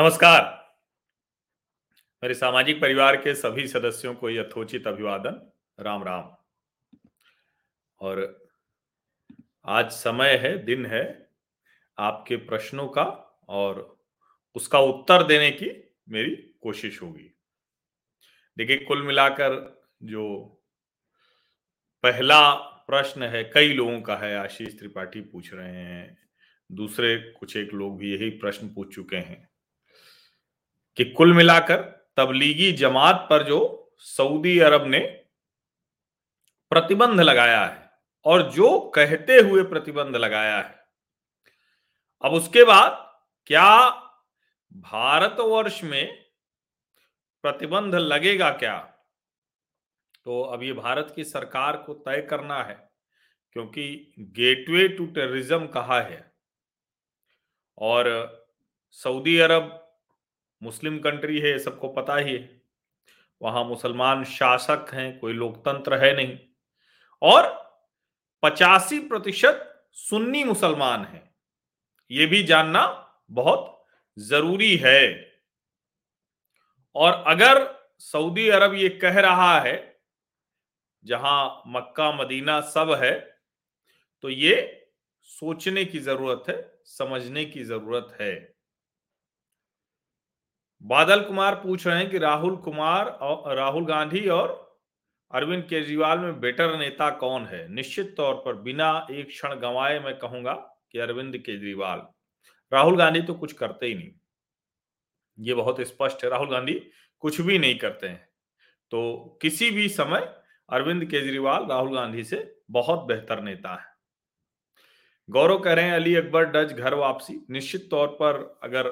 नमस्कार। मेरे सामाजिक परिवार के सभी सदस्यों को यथोचित अभिवादन। राम राम। और आज समय है, दिन है आपके प्रश्नों का और उसका उत्तर देने की मेरी कोशिश होगी। देखिए, कुल मिलाकर जो पहला प्रश्न है, कई लोगों का है, आशीष त्रिपाठी पूछ रहे हैं। दूसरे कुछ एक लोग भी यही प्रश्न पूछ चुके हैं। कि कुल मिलाकर तबलीगी जमात पर जो सऊदी अरब ने प्रतिबंध लगाया है और जो कहते हुए प्रतिबंध लगाया है। अब उसके बाद क्या भारतवर्ष में प्रतिबंध लगेगा क्या? तो अब ये भारत की सरकार को तय करना है, क्योंकि गेटवे टू टेररिज्म कहा है। और सऊदी अरब मुस्लिम कंट्री है, सबको पता ही है। वहाँ मुसलमान शासक हैं, कोई लोकतंत्र है नहीं। और पचासी प्रतिशत सुन्नी मुसलमान हैं। ये भी जानना बहुत ज़रूरी है। और अगर सऊदी अरब ये कह रहा है, जहाँ मक्का, मदीना सब है तो ये सोचने की ज़रूरत है, समझने की ज़रूरत है। बादल कुमार पूछ रहे हैं कि राहुल कुमार और राहुल गांधी और अरविंद केजरीवाल में बेटर नेता कौन है? निश्चित तौर पर बिना एक क्षण गंवाए मैं कहूँगा कि अरविंद केजरीवाल। राहुल गांधी तो कुछ करते ही नहीं। ये बहुत स्पष्ट है। राहुल गांधी कुछ भी नहीं करते हैं। तो किसी भी समय अरविंद केजरीवाल राहुल गांधी से बहुत बेहतर नेता है। गौरव कह रहे हैं, अली अकबर डच घर वापसी। निश्चित तौर पर अगर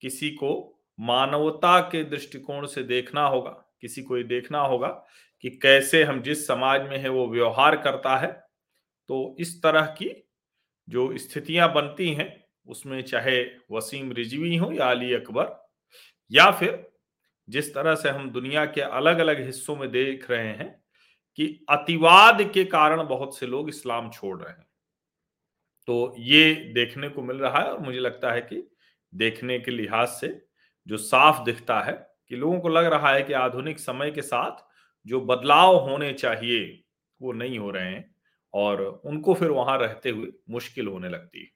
किसी को मानवता के दृष्टिकोण से देखना होगा, किसी को ये देखना होगा कि कैसे हम जिस समाज में है वो व्यवहार करता है। तो इस तरह की जो स्थितियाँ बनती हैं, उसमें चाहे वसीम रिजवी हो या अली अकबर, या फिर जिस तरह से हम दुनिया के अलग अलग हिस्सों में देख रहे हैं कि अतिवाद के कारण बहुत से लोग इस्लाम छोड़ रहे हैं। तो ये देखने को मिल रहा है और मुझे लगता है कि देखने के लिहाज से जो साफ़ दिखता है, कि लोगों को लग रहा है कि आधुनिक समय के साथ जो बदलाव होने चाहिए, वो नहीं हो रहे हैं और उनको फिर वहाँ रहते हुए मुश्किल होने लगती है।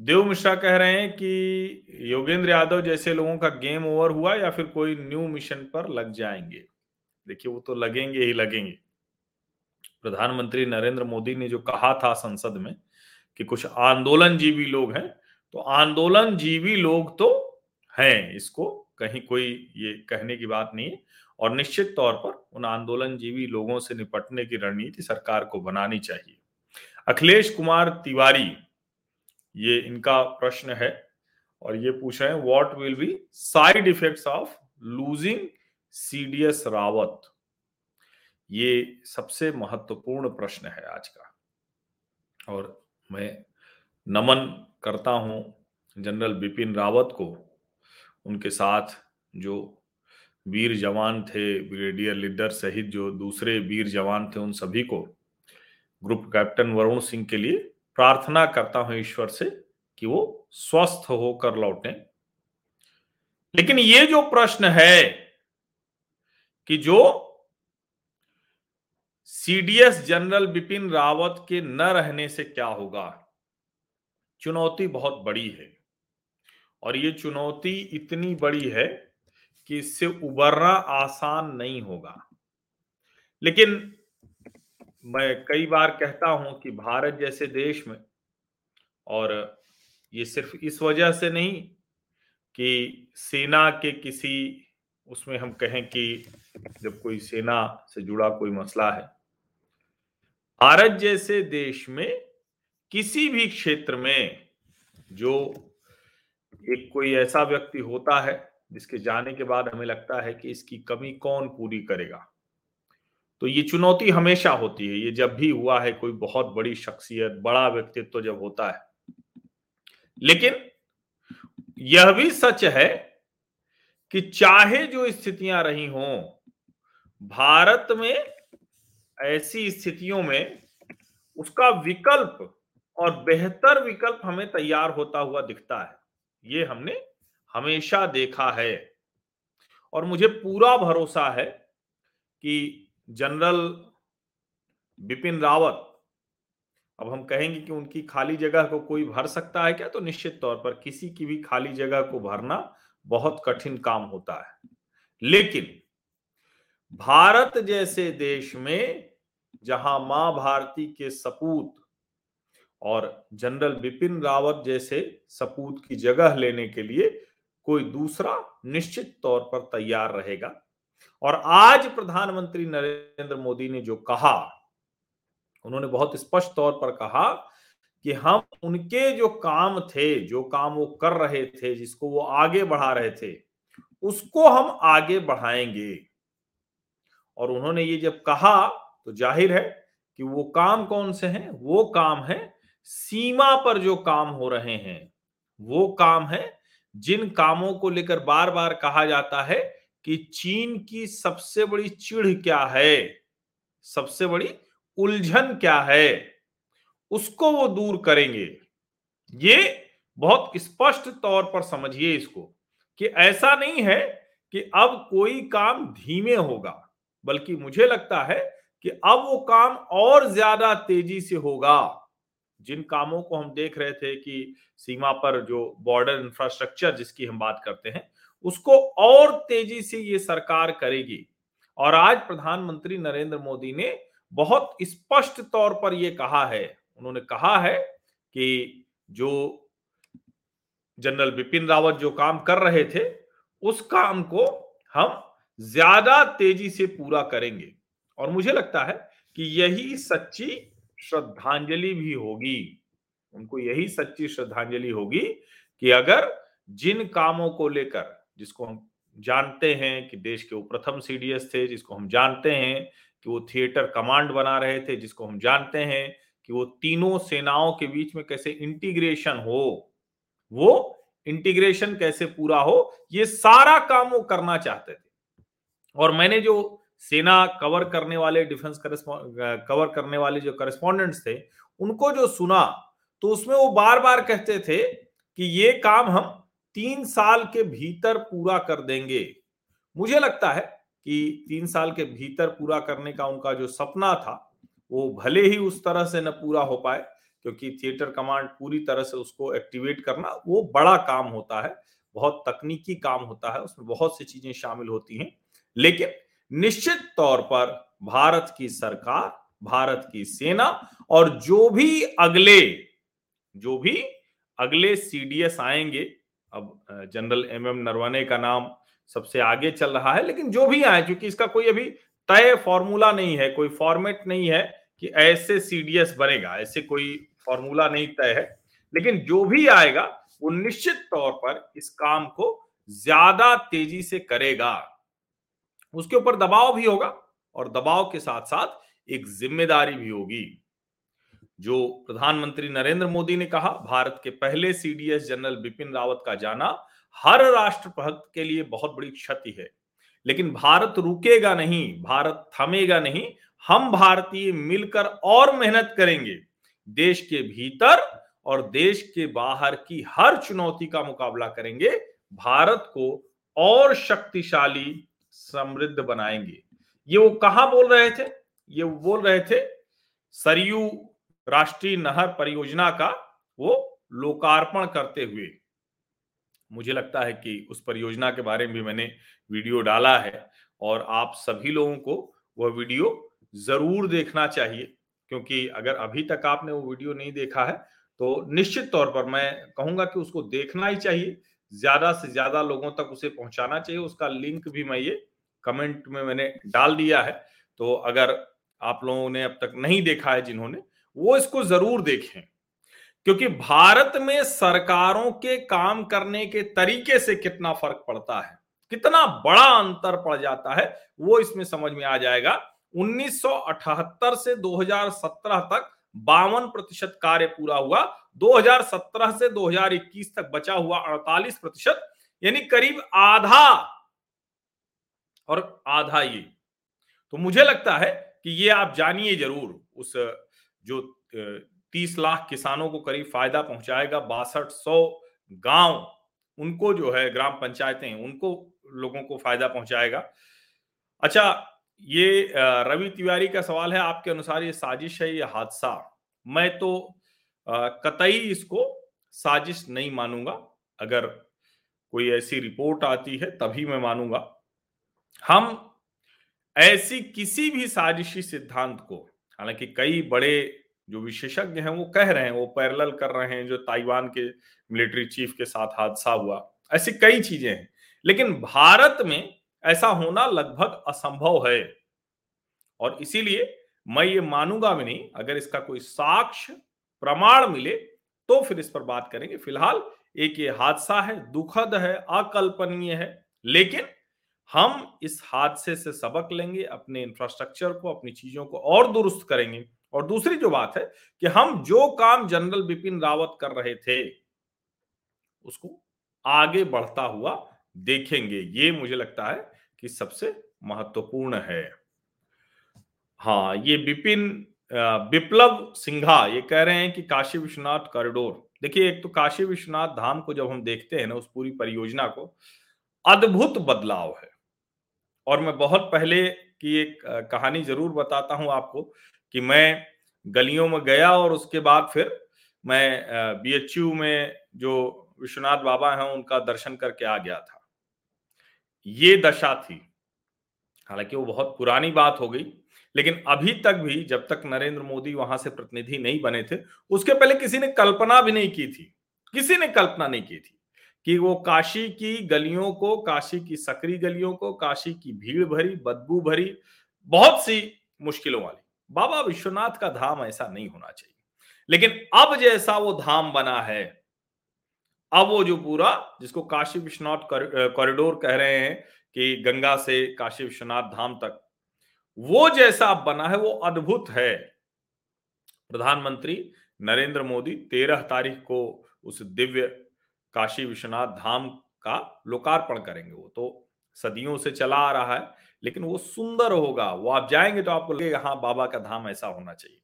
देव मिश्रा कह रहे हैं कि योगेंद्र यादव जैसे लोगों का गेम ओवर हुआ या फिर कोई न्यू मिशन पर लग जाएँगे? देखिए, वो तो लगेंगे ही लगेंगे। प्रधानमंत्री नरेंद्र मोदी ने जो कहा था संसद में कि कुछ आंदोलन जीवी लोग हैं तो आंदोलन जीवी लोग तो हैं, इसको कहीं कोई ये कहने की बात नहीं है। और निश्चित तौर पर उन आंदोलन जीवी लोगों से निपटने की रणनीति सरकार को बनानी चाहिए। अखिलेश कुमार तिवारी, ये इनका प्रश्न है और ये पूछ रहे हैं what will be side effects of losing CDS Rawat ये सबसे महत्वपूर्ण प्रश्न है आज का। और मैं नमन करता हूँ जनरल बिपिन रावत को। उनके साथ जो वीर जवान थे, ब्रिगेडियर लीडर सहित जो दूसरे वीर जवान थे, उन सभी को ग्रुप कैप्टन वरुण सिंह के लिए प्रार्थना करता हूँ ईश्वर से कि वो स्वस्थ होकर लौटे। लेकिन ये जो प्रश्न है कि जो सीडीएस जनरल बिपिन रावत के न रहने से क्या होगा? चुनौती बहुत बड़ी है। और ये चुनौती इतनी बड़ी है कि इससे उबरना आसान नहीं होगा। लेकिन मैं कई बार कहता हूँ कि भारत जैसे देश में, और ये सिर्फ़ इस वजह से नहीं कि सेना के किसी, उसमें हम कहें कि जब कोई सेना से जुड़ा कोई मसला है। भारत जैसे देश में किसी भी क्षेत्र में जो एक कोई ऐसा व्यक्ति होता है, जिसके जाने के बाद हमें लगता है कि इसकी कमी कौन पूरी करेगा? तो ये चुनौती हमेशा होती है। ये जब भी हुआ है, कोई बहुत बड़ी शख्सियत, बड़ा व्यक्तित्व तो जब होता है। लेकिन यह भी सच है कि चाहे जो स्थितियाँ रही हों, भारत में ऐसी स्थितियों में उसका विकल्प और बेहतर विकल्प हमें तैयार होता हुआ दिखता है। ये हमने हमेशा देखा है। और मुझे पूरा भरोसा है कि जनरल बिपिन रावत, अब हम कहेंगे कि उनकी खाली जगह को कोई भर सकता है क्या? तो निश्चित तौर पर किसी की भी खाली जगह को भरना बहुत कठिन काम होता है। लेकिन भारत जैसे देश में जहाँ माँ भारती के सपूत और जनरल बिपिन रावत जैसे सपूत की जगह लेने के लिए कोई दूसरा निश्चित तौर पर तैयार रहेगा। और आज प्रधानमंत्री नरेंद्र मोदी ने जो कहा, उन्होंने बहुत स्पष्ट तौर पर कहा कि हम उनके जो काम थे, जो काम वो कर रहे थे, जिसको वो आगे बढ़ा रहे थे, उसको हम आगे बढ़ाएँगे। और उन्होंने ये जब कहा तो ज़ाहिर है कि वो काम कौन से हैं? वो काम है सीमा पर जो काम हो रहे हैं, वो काम है जिन कामों को लेकर बार बार कहा जाता है कि चीन की सबसे बड़ी चिढ़ क्या है, सबसे बड़ी उलझन क्या है, उसको वो दूर करेंगे। ये बहुत स्पष्ट तौर पर समझिए इसको कि ऐसा नहीं है कि अब कोई काम धीमे होगा, बल्कि मुझे लगता है कि अब वो काम और ज़्यादा तेज़ी से होगा। जिन कामों को हम देख रहे थे कि सीमा पर जो बॉर्डर इंफ्रास्ट्रक्चर जिसकी हम बात करते हैं, उसको और तेज़ी से ये सरकार करेगी। और आज प्रधानमंत्री नरेंद्र मोदी ने बहुत स्पष्ट तौर पर यह कहा है। उन्होंने कहा है कि जो जनरल बिपिन रावत जो काम कर रहे थे, उस काम को हम ज़्यादा तेज़ी से पूरा करेंगे। और मुझे लगता है कि यही सच्ची श्रद्धांजलि भी होगी। उनको यही सच्ची श्रद्धांजलि होगी कि अगर जिन कामों को लेकर, जिसको हम जानते हैं कि देश के वो प्रथम सीडीएस थे, जिसको हम जानते हैं कि वो थिएटर कमांड बना रहे थे, जिसको हम जानते हैं कि वो तीनों सेनाओं के बीच में कैसे इंटीग्रेशन हो, वो इंटीग्रेशन कैसे पूरा हो, ये सारा काम वो करना चाहते थे। और मैंने जो सेना कवर करने वाले, डिफेंस कवर करने वाले जो करस्पॉन्डेंट्स थे, उनको जो सुना तो उसमें वो बार बार कहते थे कि ये काम हम तीन साल के भीतर पूरा कर देंगे। मुझे लगता है कि तीन साल के भीतर पूरा करने का उनका जो सपना था, वो भले ही उस तरह से न पूरा हो पाए, क्योंकि थिएटर कमांड पूरी तरह से उसको एक्टिवेट करना, वो बड़ा काम होता है, बहुत तकनीकी काम होता है, उसमें बहुत सी चीज़ें शामिल होती हैं। लेकिन निश्चित तौर पर भारत की सरकार, भारत की सेना और जो भी अगले, जो भी अगले सीडीएस आएँगे, अब जनरल एम एम नरवने का नाम सबसे आगे चल रहा है, लेकिन जो भी आए, क्योंकि इसका कोई अभी तय फॉर्मूला नहीं है, कोई फॉर्मेट नहीं है कि ऐसे सीडीएस बनेगा, ऐसे कोई फॉर्मूला नहीं तय है, लेकिन जो भी आएगा, वो निश्चित तौर पर इस काम को ज़्यादा तेज़ी से करेगा। उसके ऊपर दबाव भी होगा और दबाव के साथ साथ एक ज़िम्मेदारी भी होगी। जो प्रधानमंत्री नरेंद्र मोदी ने कहा, भारत के पहले सीडीएस जनरल बिपिन रावत का जाना हर राष्ट्र के लिए बहुत बड़ी क्षति है। लेकिन भारत रुकेगा नहीं, भारत थमेगा नहीं, हम भारतीय मिलकर और मेहनत करेंगे। देश के भीतर और देश के बाहर की हर चुनौती का मुकाबला करेंगे। भारत को और शक्तिशाली समृद्ध बनाएँगे। ये वो कहा बोल रहे थे? ये बोल रहे थे सरयू राष्ट्रीय नहर परियोजना का वो लोकार्पण करते हुए। मुझे लगता है कि उस परियोजना के बारे में भी मैंने वीडियो डाला है और आप सभी लोगों को वह वीडियो ज़रूर देखना चाहिए, क्योंकि अगर अभी तक आपने वो वीडियो नहीं देखा है तो निश्चित तौर पर मैं कहूँगा कि उसको देखना ही चाहिए। ज़्यादा से ज़्यादा लोगों तक उसे पहुंचाना चाहिए। उसका लिंक भी मैं ये कमेंट में मैंने डाल दिया है। तो अगर आप लोगों ने अब तक नहीं देखा है जिन्होंने, वो इसको ज़रूर देखें। क्योंकि भारत में सरकारों के काम करने के तरीके से कितना फ़र्क पड़ता है, कितना बड़ा अंतर पड़ जाता है, वो इसमें समझ में आ जाएगा। 1978 से 2017 तक बावन प्रतिशत कार्य पूरा हुआ। 2017 से 2021 तक बचा हुआ 48 प्रतिशत, यानी करीब आधा और आधा ये। तो मुझे लगता है कि ये आप जानिए ज़रूर, उस, जो तीस लाख किसानों को करीब फ़ायदा पहुंचाएगा, बासठ सौ गाँव, उनको जो है, ग्राम पंचायतें, उनको लोगों को फ़ायदा पहुंचाएगा। अच्छा ये रवि तिवारी का सवाल है, आपके अनुसार ये साजिश है ये हादसा? मैं तो कतई इसको साजिश नहीं मानूँगा। अगर कोई ऐसी रिपोर्ट आती है, तभी मैं मानूँगा। हम ऐसी किसी भी साजिशी सिद्धांत को, हालाँकि कई बड़े जो विशेषज्ञ हैं, वो कह रहे हैं, वो पैरल कर रहे हैं, जो ताइवान के मिलिट्री चीफ के साथ हादसा हुआ, ऐसी कई चीज़ें हैं। लेकिन भारत में ऐसा होना लगभग असंभव है। और इसीलिए मैं ये मानूँगा भी नहीं, अगर इसका कोई साक्ष्य, प्रमाण मिले तो फिर इस पर बात करेंगे। फ़िलहाल एक ये हादसा है, दुखद है, अकल्पनीय है, लेकिन हम इस हादसे से सबक लेंगे, अपने इंफ्रास्ट्रक्चर को, अपनी चीज़ों को और दुरुस्त करेंगे। और दूसरी जो बात है कि हम जो काम जनरल बिपिन रावत कर रहे थे, उसको आगे बढ़ता हुआ देखेंगे। ये मुझे लगता है कि सबसे महत्वपूर्ण है। हाँ ये बिपिन विप्लव सिंघा ये कह रहे हैं कि काशी विश्वनाथ कॉरिडोर। देखिए, एक तो काशी विश्वनाथ धाम को जब हम देखते हैं ना, उस पूरी परियोजना को, अद्भुत बदलाव है। और मैं बहुत पहले की एक कहानी ज़रूर बताता हूँ आपको कि मैं गलियों में गया और उसके बाद फिर मैं बीएचयू में जो विश्वनाथ बाबा हैं, उनका दर्शन करके आ गया था। ये दशा थी। हालाँकि वो बहुत पुरानी बात हो गई, लेकिन अभी तक भी जब तक नरेंद्र मोदी वहाँ से प्रतिनिधि नहीं बने थे, उसके पहले किसी ने कल्पना भी नहीं की थी, किसी ने कल्पना नहीं की थी कि वो काशी की गलियों को, काशी की सकरी गलियों को, काशी की भीड़ भरी, बदबू भरी, बहुत सी मुश्किलों वाली। बाबा विश्वनाथ का धाम ऐसा नहीं होना चाहिए। लेकिन अब जैसा वो धाम बना है अब वो जो पूरा, जिसको काशी विश्वनाथ कॉरिडोर कह रहे हैं कि गंगा से काशी विश्वनाथ धाम तक, वो जैसा बना है, वो अद्भुत है। प्रधानमंत्री नरेंद्र मोदी तेरह तारीख को उस दिव्य काशी विश्वनाथ धाम का लोकार्पण करेंगे। वो तो सदियों से चला आ रहा है, लेकिन वो सुंदर होगा। वो आप जाएँगे तो आपको लगेगा हाँ बाबा का धाम ऐसा होना चाहिए।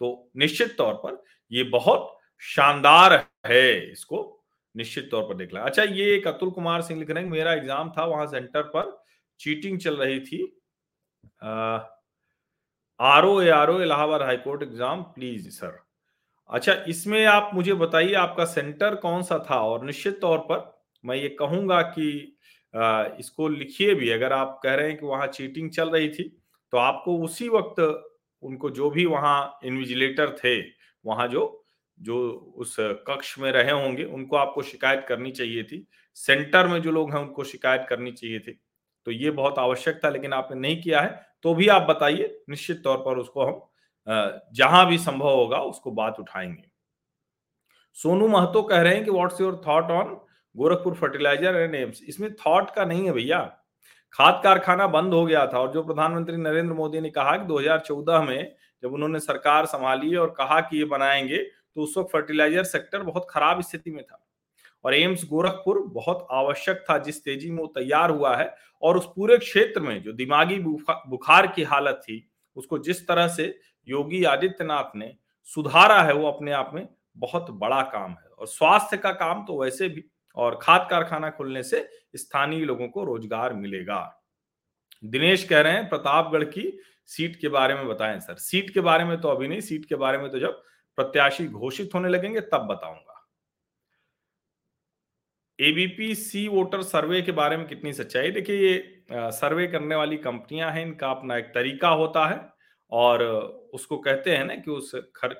तो निश्चित तौर पर ये बहुत शानदार है इसको निश्चित तौर पर देख लें अच्छा ये एक अतुल कुमार सिंह लिख रहे हैं मेरा एग्ज़ाम था वहाँ सेंटर पर चीटिंग चल रही थी। R O R O Allahabad high court exam please sir. अच्छा इसमें आप मुझे बताइए आपका सेंटर कौन सा था? और निश्चित तौर पर मैं ये कहूँगा कि आ, इसको लिखिए भी अगर आप कह रहे हैं कि वहाँ चीटिंग चल रही थी तो आपको उसी वक्त उनको जो भी वहाँ इन्विजिलेटर थे वहाँ जो जो उस कक्ष में रहे होंगे, उनको आपको शिकायत करनी चाहिए थी। सेंटर में जो लोग हैं, उनको शिकायत करनी चाहिए थी। तो ये बहुत आवश्यक था, लेकिन आपने नहीं किया है तो भी आप बताइए, निश्चित तौर पर उसको हम जहाँ भी संभव होगा, उसको बात उठाएँगे। सोनू महतो कह रहे हैं कि what's your thought on Gorakhpur fertilizer and AIIMS इसमें थॉट का नहीं है भैया। खाद कारखाना बंद हो गया था, और जो प्रधानमंत्री नरेंद्र मोदी ने कहा कि 2014 में जब उन्होंने सरकार संभाली और कहा कि ये बनाएँगे तो उस वक्त फर्टिलाइज़र सेक्टर बहुत खराब स्थिति में था। और एम्स गोरखपुर बहुत आवश्यक था, जिस तेज़ी में वो तैयार हुआ है और उस पूरे क्षेत्र में जो दिमागी बुखार की हालत थी, उसको जिस तरह से योगी आदित्यनाथ ने सुधारा है, वो अपने आप में बहुत बड़ा काम है। और स्वास्थ्य का काम तो वैसे भी और खाद कारखाना खुलने से स्थानीय लोगों को रोज़गार मिलेगा। दिनेश कह रहे हैं, प्रतापगढ़ की सीट के बारे में बताएँ, सर। सीट के बारे में तो अभी नहीं, सीट के बारे में तो जब प्रत्याशी घोषित होने लगेंगे, तब बताऊँगा। एबीपी सी वोटर सर्वे के बारे में कितनी सच्चाई? देखिए, ये सर्वे करने वाली कंपनियाँ हैं, इनका अपना एक तरीका होता है और उसको कहते हैं ना कि उस खर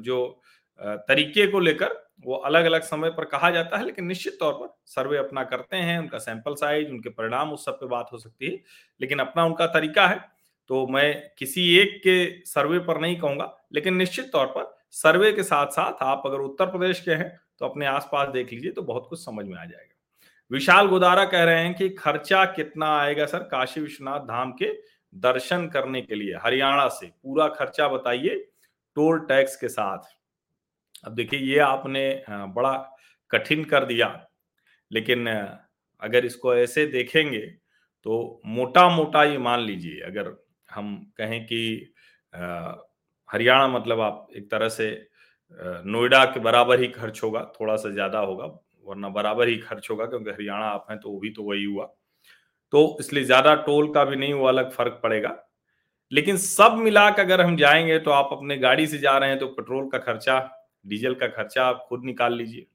जो तरीके को लेकर वो अलग अलग समय पर कहा जाता है, लेकिन निश्चित तौर पर सर्वे अपना करते हैं, उनका सैंपल साइज़ उनके परिणाम, उस सब पे बात हो सकती है, लेकिन अपना उनका तरीका है। तो मैं किसी एक के सर्वे पर नहीं कहूँगा, लेकिन निश्चित तौर पर सर्वे के साथ साथ आप अगर उत्तर प्रदेश के हैं तो अपने आसपास देख लीजिए तो बहुत कुछ समझ में आ जाएगा। विशाल गोदारा कह रहे हैं कि खर्चा कितना आएगा सर काशी विश्वनाथ धाम के दर्शन करने के लिए, हरियाणा से? पूरा खर्चा बताइए टोल टैक्स के साथ। अब देखिए, ये आपने बड़ा कठिन कर दिया, लेकिन अगर इसको ऐसे देखेंगे तो मोटा मोटा ये मान लीजिए, अगर हम कहें कि हरियाणा मतलब आप एक तरह से नोएडा के बराबर ही खर्च होगा, थोड़ा सा ज़्यादा होगा, वरना बराबर ही खर्च होगा, क्योंकि हरियाणा आप हैं तो वो भी तो वही हुआ। तो इसलिए ज़्यादा टोल का भी नहीं वो अलग फ़र्क पड़ेगा। लेकिन सब मिला के अगर हम जाएँगे तो आप अपने गाड़ी से जा रहे हैं तो पेट्रोल का खर्चा, डीजल का खर्चा आप खुद निकाल लीजिए।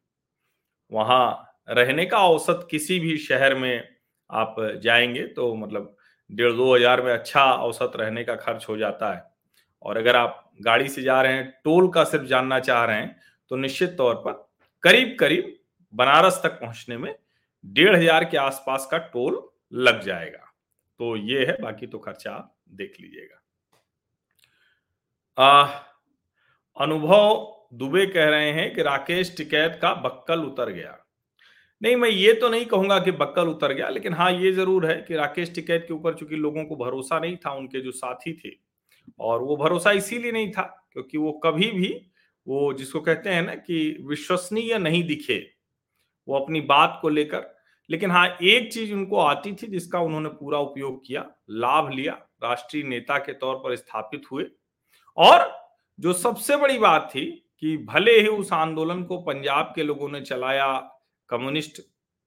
वहाँ रहने का औसत किसी भी शहर में आप जाएँगे तो मतलब डेढ़ दो हज़ार में अच्छा औसत रहने का खर्च हो जाता है। और अगर आप गाड़ी से जा रहे हैं, टोल का सिर्फ़ जानना चाह रहे हैं तो निश्चित तौर पर करीब करीब बनारस तक पहुँचने में डेढ़ हज़ार के आसपास का टोल लग जाएगा। तो ये है, बाकी तो खर्चा आप देख लीजिएगा। अनुभव दुबे कह रहे हैं कि राकेश टिकैत का बक्कल उतर गया। नहीं, मैं ये तो नहीं कहूँगा कि बक्कल उतर गया, लेकिन हाँ ये ज़रूर है कि राकेश टिकैत के ऊपर चूँकि लोगों को भरोसा नहीं था, उनके जो साथी थे और वो भरोसा इसीलिए नहीं था क्योंकि वो कभी भी, वो जिसको कहते हैं ना कि विश्वसनीय नहीं दिखे, वो अपनी बात को लेकर। लेकिन हाँ एक चीज़ उनको आती थी जिसका उन्होंने पूरा उपयोग किया, लाभ लिया, राष्ट्रीय नेता के तौर पर स्थापित हुए। और जो सबसे बड़ी बात थी कि भले ही उस आंदोलन को पंजाब के लोगों ने चलाया, कम्युनिस्ट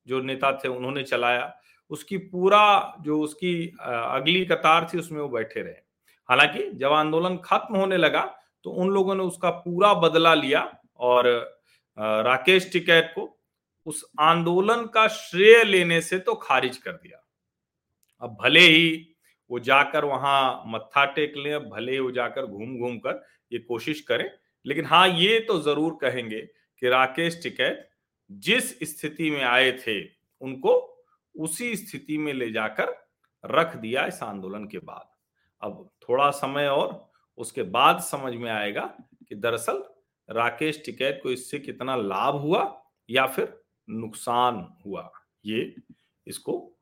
जो नेता थे उन्होंने चलाया, उसकी पूरा जो उसकी अगली कतार थी, उसमें वो बैठे रहे। हालाँकि जब आंदोलन खत्म होने लगा तो उन लोगों ने उसका पूरा बदला लिया और राकेश टिकैत को उस आंदोलन का श्रेय लेने से तो खारिज कर दिया। अब भले ही वो जाकर वहाँ मत्था टेक ले भले ही वो जाकर घूम घूम कर ये कोशिश करें, लेकिन हाँ ये तो ज़रूर कहेंगे कि राकेश टिकैत जिस स्थिति में आए थे, उनको उसी स्थिति में ले जाकर रख दिया इस आंदोलन के बाद। अब थोड़ा समय और उसके बाद समझ में आएगा कि दरअसल राकेश टिकैत को इससे कितना लाभ हुआ या फिर नुकसान हुआ। ये इसको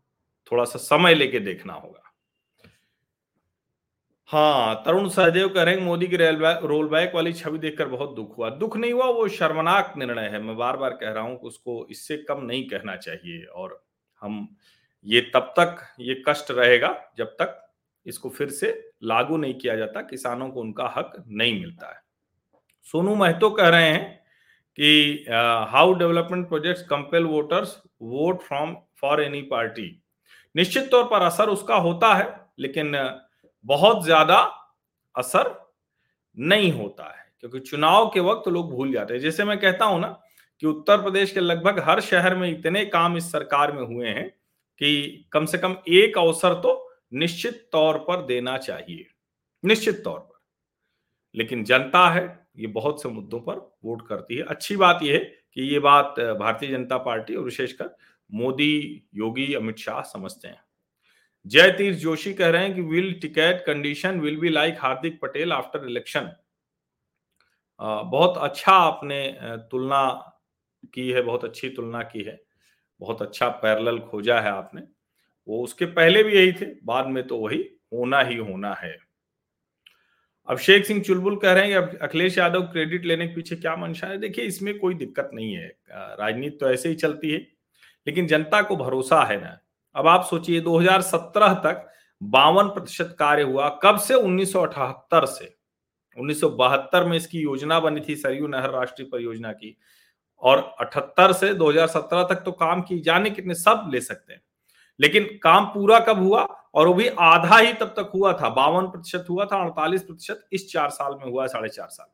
थोड़ा सा समय लेके देखना होगा। हाँ तरुण सहदेव कह रहे हैं मोदी की रोल बैक वाली छवि देखकर बहुत दुख हुआ। दुख नहीं हुआ, वो शर्मनाक निर्णय है। मैं बार बार कह रहा हूँ कि उसको इससे कम नहीं कहना चाहिए और हम, ये तब तक, ये कष्ट रहेगा जब तक इसको फिर से लागू नहीं किया जाता, किसानों को उनका हक नहीं मिलता है। सोनू महतो कह रहे हैं कि how development projects compel voters vote from for any party निश्चित तौर पर असर उसका होता है, लेकिन बहुत ज़्यादा असर नहीं होता है, क्योंकि चुनाव के वक्त लोग भूल जाते हैं। जैसे मैं कहता हूँ ना कि उत्तर प्रदेश के लगभग हर शहर में इतने काम इस सरकार में हुए हैं कि कम से कम एक अवसर तो निश्चित तौर पर देना चाहिए। निश्चित तौर पर। लेकिन जनता है, ये बहुत से मुद्दों पर वोट करती है। अच्छी बात यह है कि ये बात भारतीय जनता पार्टी और विशेषकर मोदी, योगी, अमित शाह समझते हैं। जय तीर्थ जोशी कह रहे हैं कि will ticket condition will be like Hardik Patel after election बहुत अच्छा आपने तुलना की है, बहुत अच्छी तुलना की है। बहुत अच्छा पैरल खोजा है आपने। वो उसके पहले भी यही थे, बाद में तो वही होना ही होना है। अभिषेक सिंह चुलबुल कह रहे हैं कि अखिलेश यादव क्रेडिट लेने के पीछे क्या मंशा है? देखिए, इसमें कोई दिक्कत नहीं है। राजनीति तो ऐसे ही चलती है, लेकिन जनता को भरोसा है ना। अब आप सोचिए 2017 तक बावन प्रतिशत कार्य हुआ। कब से? 1978 से 1972 में इसकी योजना बनी थी, सरयू नहर राष्ट्रीय परियोजना की। और 78 से 2017 तक तो काम की जाने कितने सब ले सकते हैं। लेकिन काम पूरा कब हुआ? और वो भी आधा ही तब तक हुआ था। बावन प्रतिशत हुआ था, अड़तालीस प्रतिशत इस चार साल में हुआ है, साढ़े चार साल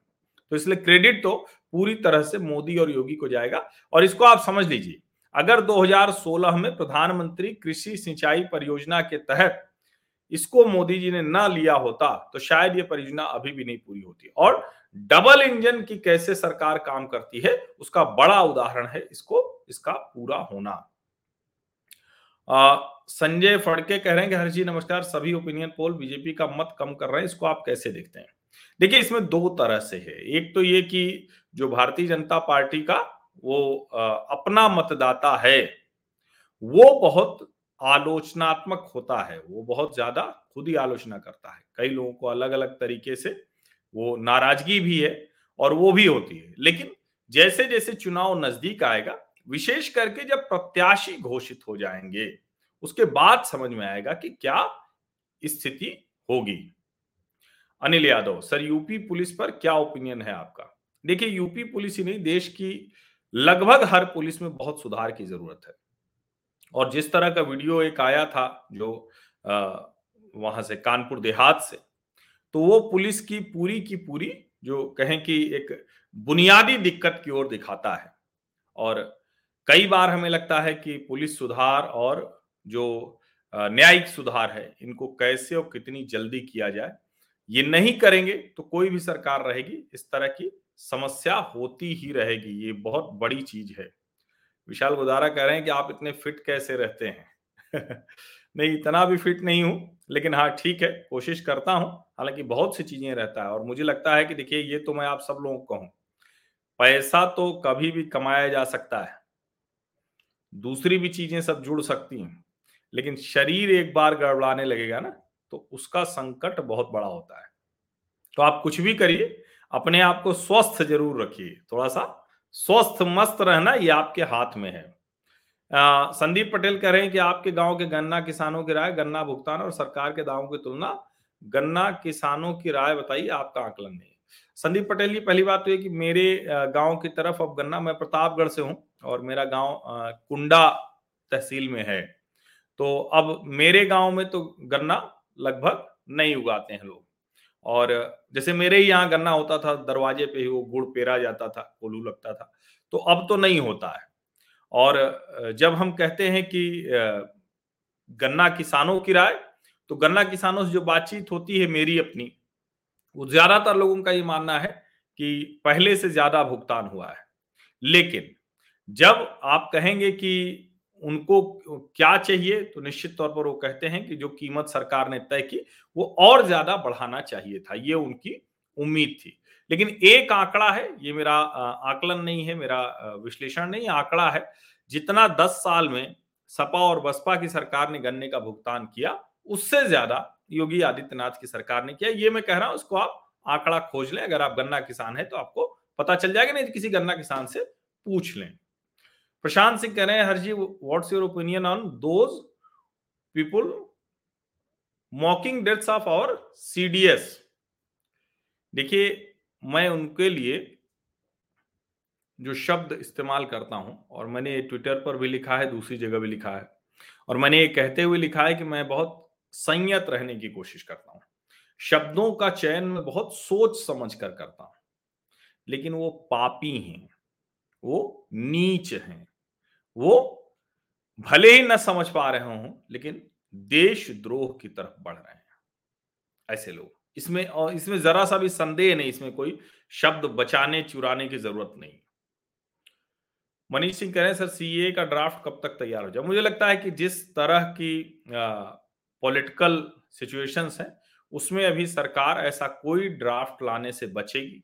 तो इसलिए क्रेडिट तो पूरी तरह से मोदी और योगी को जाएगा। और इसको आप समझ लीजिए, अगर 2016 में प्रधानमंत्री कृषि सिंचाई परियोजना के तहत इसको मोदी जी ने ना लिया होता तो शायद ये परियोजना अभी भी नहीं पूरी होती। और डबल इंजन की कैसे सरकार काम करती है, उसका बड़ा उदाहरण है इसको, इसका पूरा होना। संजय फड़के कह रहे हैं कि हर जी, नमस्कार। सभी ओपिनियन पोल बीजेपी का मत कम कर रहे हैं, इसको आप कैसे देखते हैं? देखिए, इसमें दो तरह से है। एक तो ये कि जो भारतीय जनता पार्टी का वो अपना मतदाता है, वो बहुत आलोचनात्मक होता है। वो बहुत ज़्यादा खुद ही आलोचना करता है। कई लोगों को अलग अलग तरीके से वो नाराज़गी भी है और वो भी होती है। लेकिन जैसे जैसे चुनाव नज़दीक आएगा विशेष करके जब प्रत्याशी घोषित हो जाएँगे उसके बाद समझ में आएगा कि क्या स्थिति होगी। Anil Yadav sir UP police पर क्या ओपिनियन है आपका? देखिए यूपी पुलिस ही नहीं देश की लगभग हर पुलिस में बहुत सुधार की ज़रूरत है। और जिस तरह का वीडियो एक आया था जो आ, वहाँ से कानपुर देहात से तो वो पुलिस की पूरी की पूरी जो कहें कि एक बुनियादी दिक्कत की ओर दिखाता है। और कई बार हमें लगता है कि पुलिस सुधार और जो न्यायिक सुधार है, इनको कैसे और कितनी जल्दी किया जाए, ये नहीं करेंगे तो कोई भी सरकार रहेगी, इस तरह की समस्या होती ही रहेगी, ये बहुत बड़ी चीज़ है। विशाल गुदारा कह रहे हैं कि आप इतने फिट कैसे रहते हैं? नहीं, इतना भी फिट नहीं हूँ, लेकिन हाँ ठीक है, कोशिश करता हूँ, हालाँकि बहुत सी चीज़ें रहता है, और मुझे लगता है कि देखिए, ये तो मैं आप सब लोगों को कहूँ, पैसा तो कभी भी कमाया जा सकता है दूसरी भी चीज़ें सब जुड़ सकती हैं। लेकिन शरीर एक बार गड़बड़ाने लगेगा ना तो उसका संकट बहुत बड़ा होता है। तो आप कुछ भी करिए, अपने आप को स्वस्थ ज़रूर रखिए। थोड़ा सा स्वस्थ, मस्त रहना ये आपके हाथ में है। संदीप पटेल कह रहे हैं कि आपके गाँव के गन्ना किसानों की राय, गन्ना भुगतान और सरकार के दावों की तुलना, गन्ना किसानों की राय बताइए, आपका आकलन नहीं संदीप पटेल जी, पहली बात तो ये कि मेरे गाँव की तरफ़ अब गन्ना, मैं प्रतापगढ़ से हूँ। और मेरा गाँव कुंडा तहसील में है। तो अब मेरे गाँव में तो गन्ना लगभग नहीं उगाते हैं लोग। और जैसे मेरे ही यहाँ गन्ना होता था, दरवाजे पे ही वो गुड़ पेरा जाता था, कोलू लगता था तो अब तो नहीं होता है। और जब हम कहते हैं कि गन्ना किसानों की राय तो गन्ना किसानों से जो बातचीत होती है मेरी अपनी, वो ज़्यादातर लोगों का ये मानना है कि पहले से ज़्यादा भुगतान हुआ है। लेकिन जब आप कहेंगे कि उनको क्या चाहिए तो निश्चित तौर पर वो कहते हैं कि जो कीमत सरकार ने तय की, वो और ज़्यादा बढ़ाना चाहिए था। ये उनकी उम्मीद थी। लेकिन एक आंकड़ा है, ये मेरा आकलन नहीं है, मेरा विश्लेषण नहीं, आंकड़ा है। जितना 10 साल में सपा और बसपा की सरकार ने गन्ने का भुगतान किया, उससे ज़्यादा योगी आदित्यनाथ की सरकार ने किया। ये मैं कह रहा हूँ उसको आप आंकड़ा खोज लें। अगर आप गन्ना किसान है तो आपको पता चल जाएगा, नहीं तो किसी गन्ना किसान से पूछ लें। प्रशांत सिंह कह रहे हैं Harji what's your opinion on those people mocking deaths of our CDS देखिए, मैं उनके लिए जो शब्द इस्तेमाल करता हूँ, और मैंने ट्विटर पर भी लिखा है, दूसरी जगह भी लिखा है, और मैंने ये कहते हुए लिखा है कि मैं बहुत संयत रहने की कोशिश करता हूँ। शब्दों का चयन मैं बहुत सोच समझ कर करता हूँ, लेकिन वो पापी हैं, वो नीच हैं। वो भले ही न समझ पा रहे हों, लेकिन देशद्रोह की तरफ़ बढ़ रहे हैं। ऐसे लोग। इसमें, और इसमें जरा सा भी संदेह नहीं, इसमें कोई शब्द बचाने, चुराने की ज़रूरत नहीं। मनीष सिंह कह रहे हैं, सर सीए का ड्राफ्ट कब तक तैयार हो जाए? मुझे लगता है कि जिस तरह की पॉलिटिकल सिचुएशंस है, उसमें अभी सरकार ऐसा कोई ड्राफ्ट लाने से बचेगी।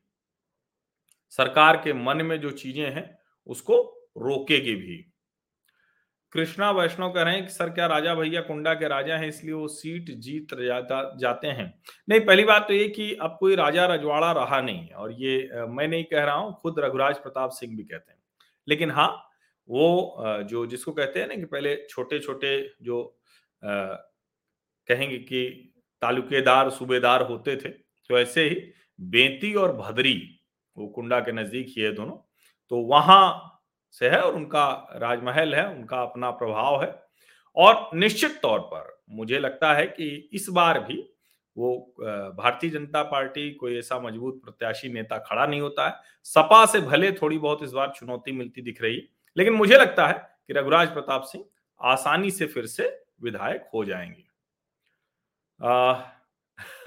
सरकार के मन में जो चीज़ें हैं, उसको रोकेगी भी। कृष्णा वैष्णव कह रहे हैं कि सर क्या राजा भैया कुंडा के राजा हैं इसलिए वो सीट जीत जाता जाते हैं? नहीं पहली बात तो ये कि अब कोई राजा रजवाड़ा रहा नहीं और ये मैं नहीं कह रहा हूँ खुद रघुराज प्रताप सिंह भी कहते हैं। लेकिन हाँ वो जो जिसको कहते हैं ना कि पहले छोटे छोटे जो आ, कहेंगे कि तालुकेदार सूबेदार होते थे तो ऐसे ही बेंती और भदरी वो कुंडा के नज़दीक ही है दोनों तो वहाँ से है और उनका राजमहल है उनका अपना प्रभाव है। और निश्चित तौर पर मुझे लगता है कि इस बार भी वो भारतीय जनता पार्टी कोई ऐसा मज़बूत प्रत्याशी नेता खड़ा नहीं होता है। सपा से भले थोड़ी बहुत इस बार चुनौती मिलती दिख रही लेकिन मुझे लगता है कि रघुराज प्रताप सिंह आसानी से फिर से विधायक हो जाएँगे। आ,